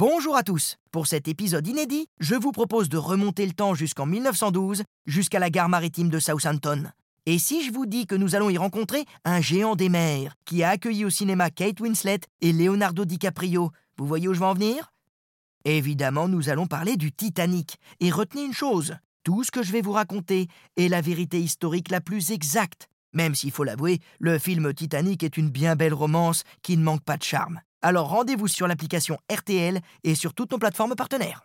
Bonjour à tous. Pour cet épisode inédit, je vous propose de remonter le temps jusqu'en 1912, jusqu'à la gare maritime de Southampton. Et si je vous dis que nous allons y rencontrer un géant des mers qui a accueilli au cinéma Kate Winslet et Leonardo DiCaprio, vous voyez où je vais en venir? Évidemment, nous allons parler du Titanic. Et retenez une chose, tout ce que je vais vous raconter est la vérité historique la plus exacte. Même s'il faut l'avouer, le film Titanic est une bien belle romance qui ne manque pas de charme. Alors rendez-vous sur l'application RTL et sur toutes nos plateformes partenaires.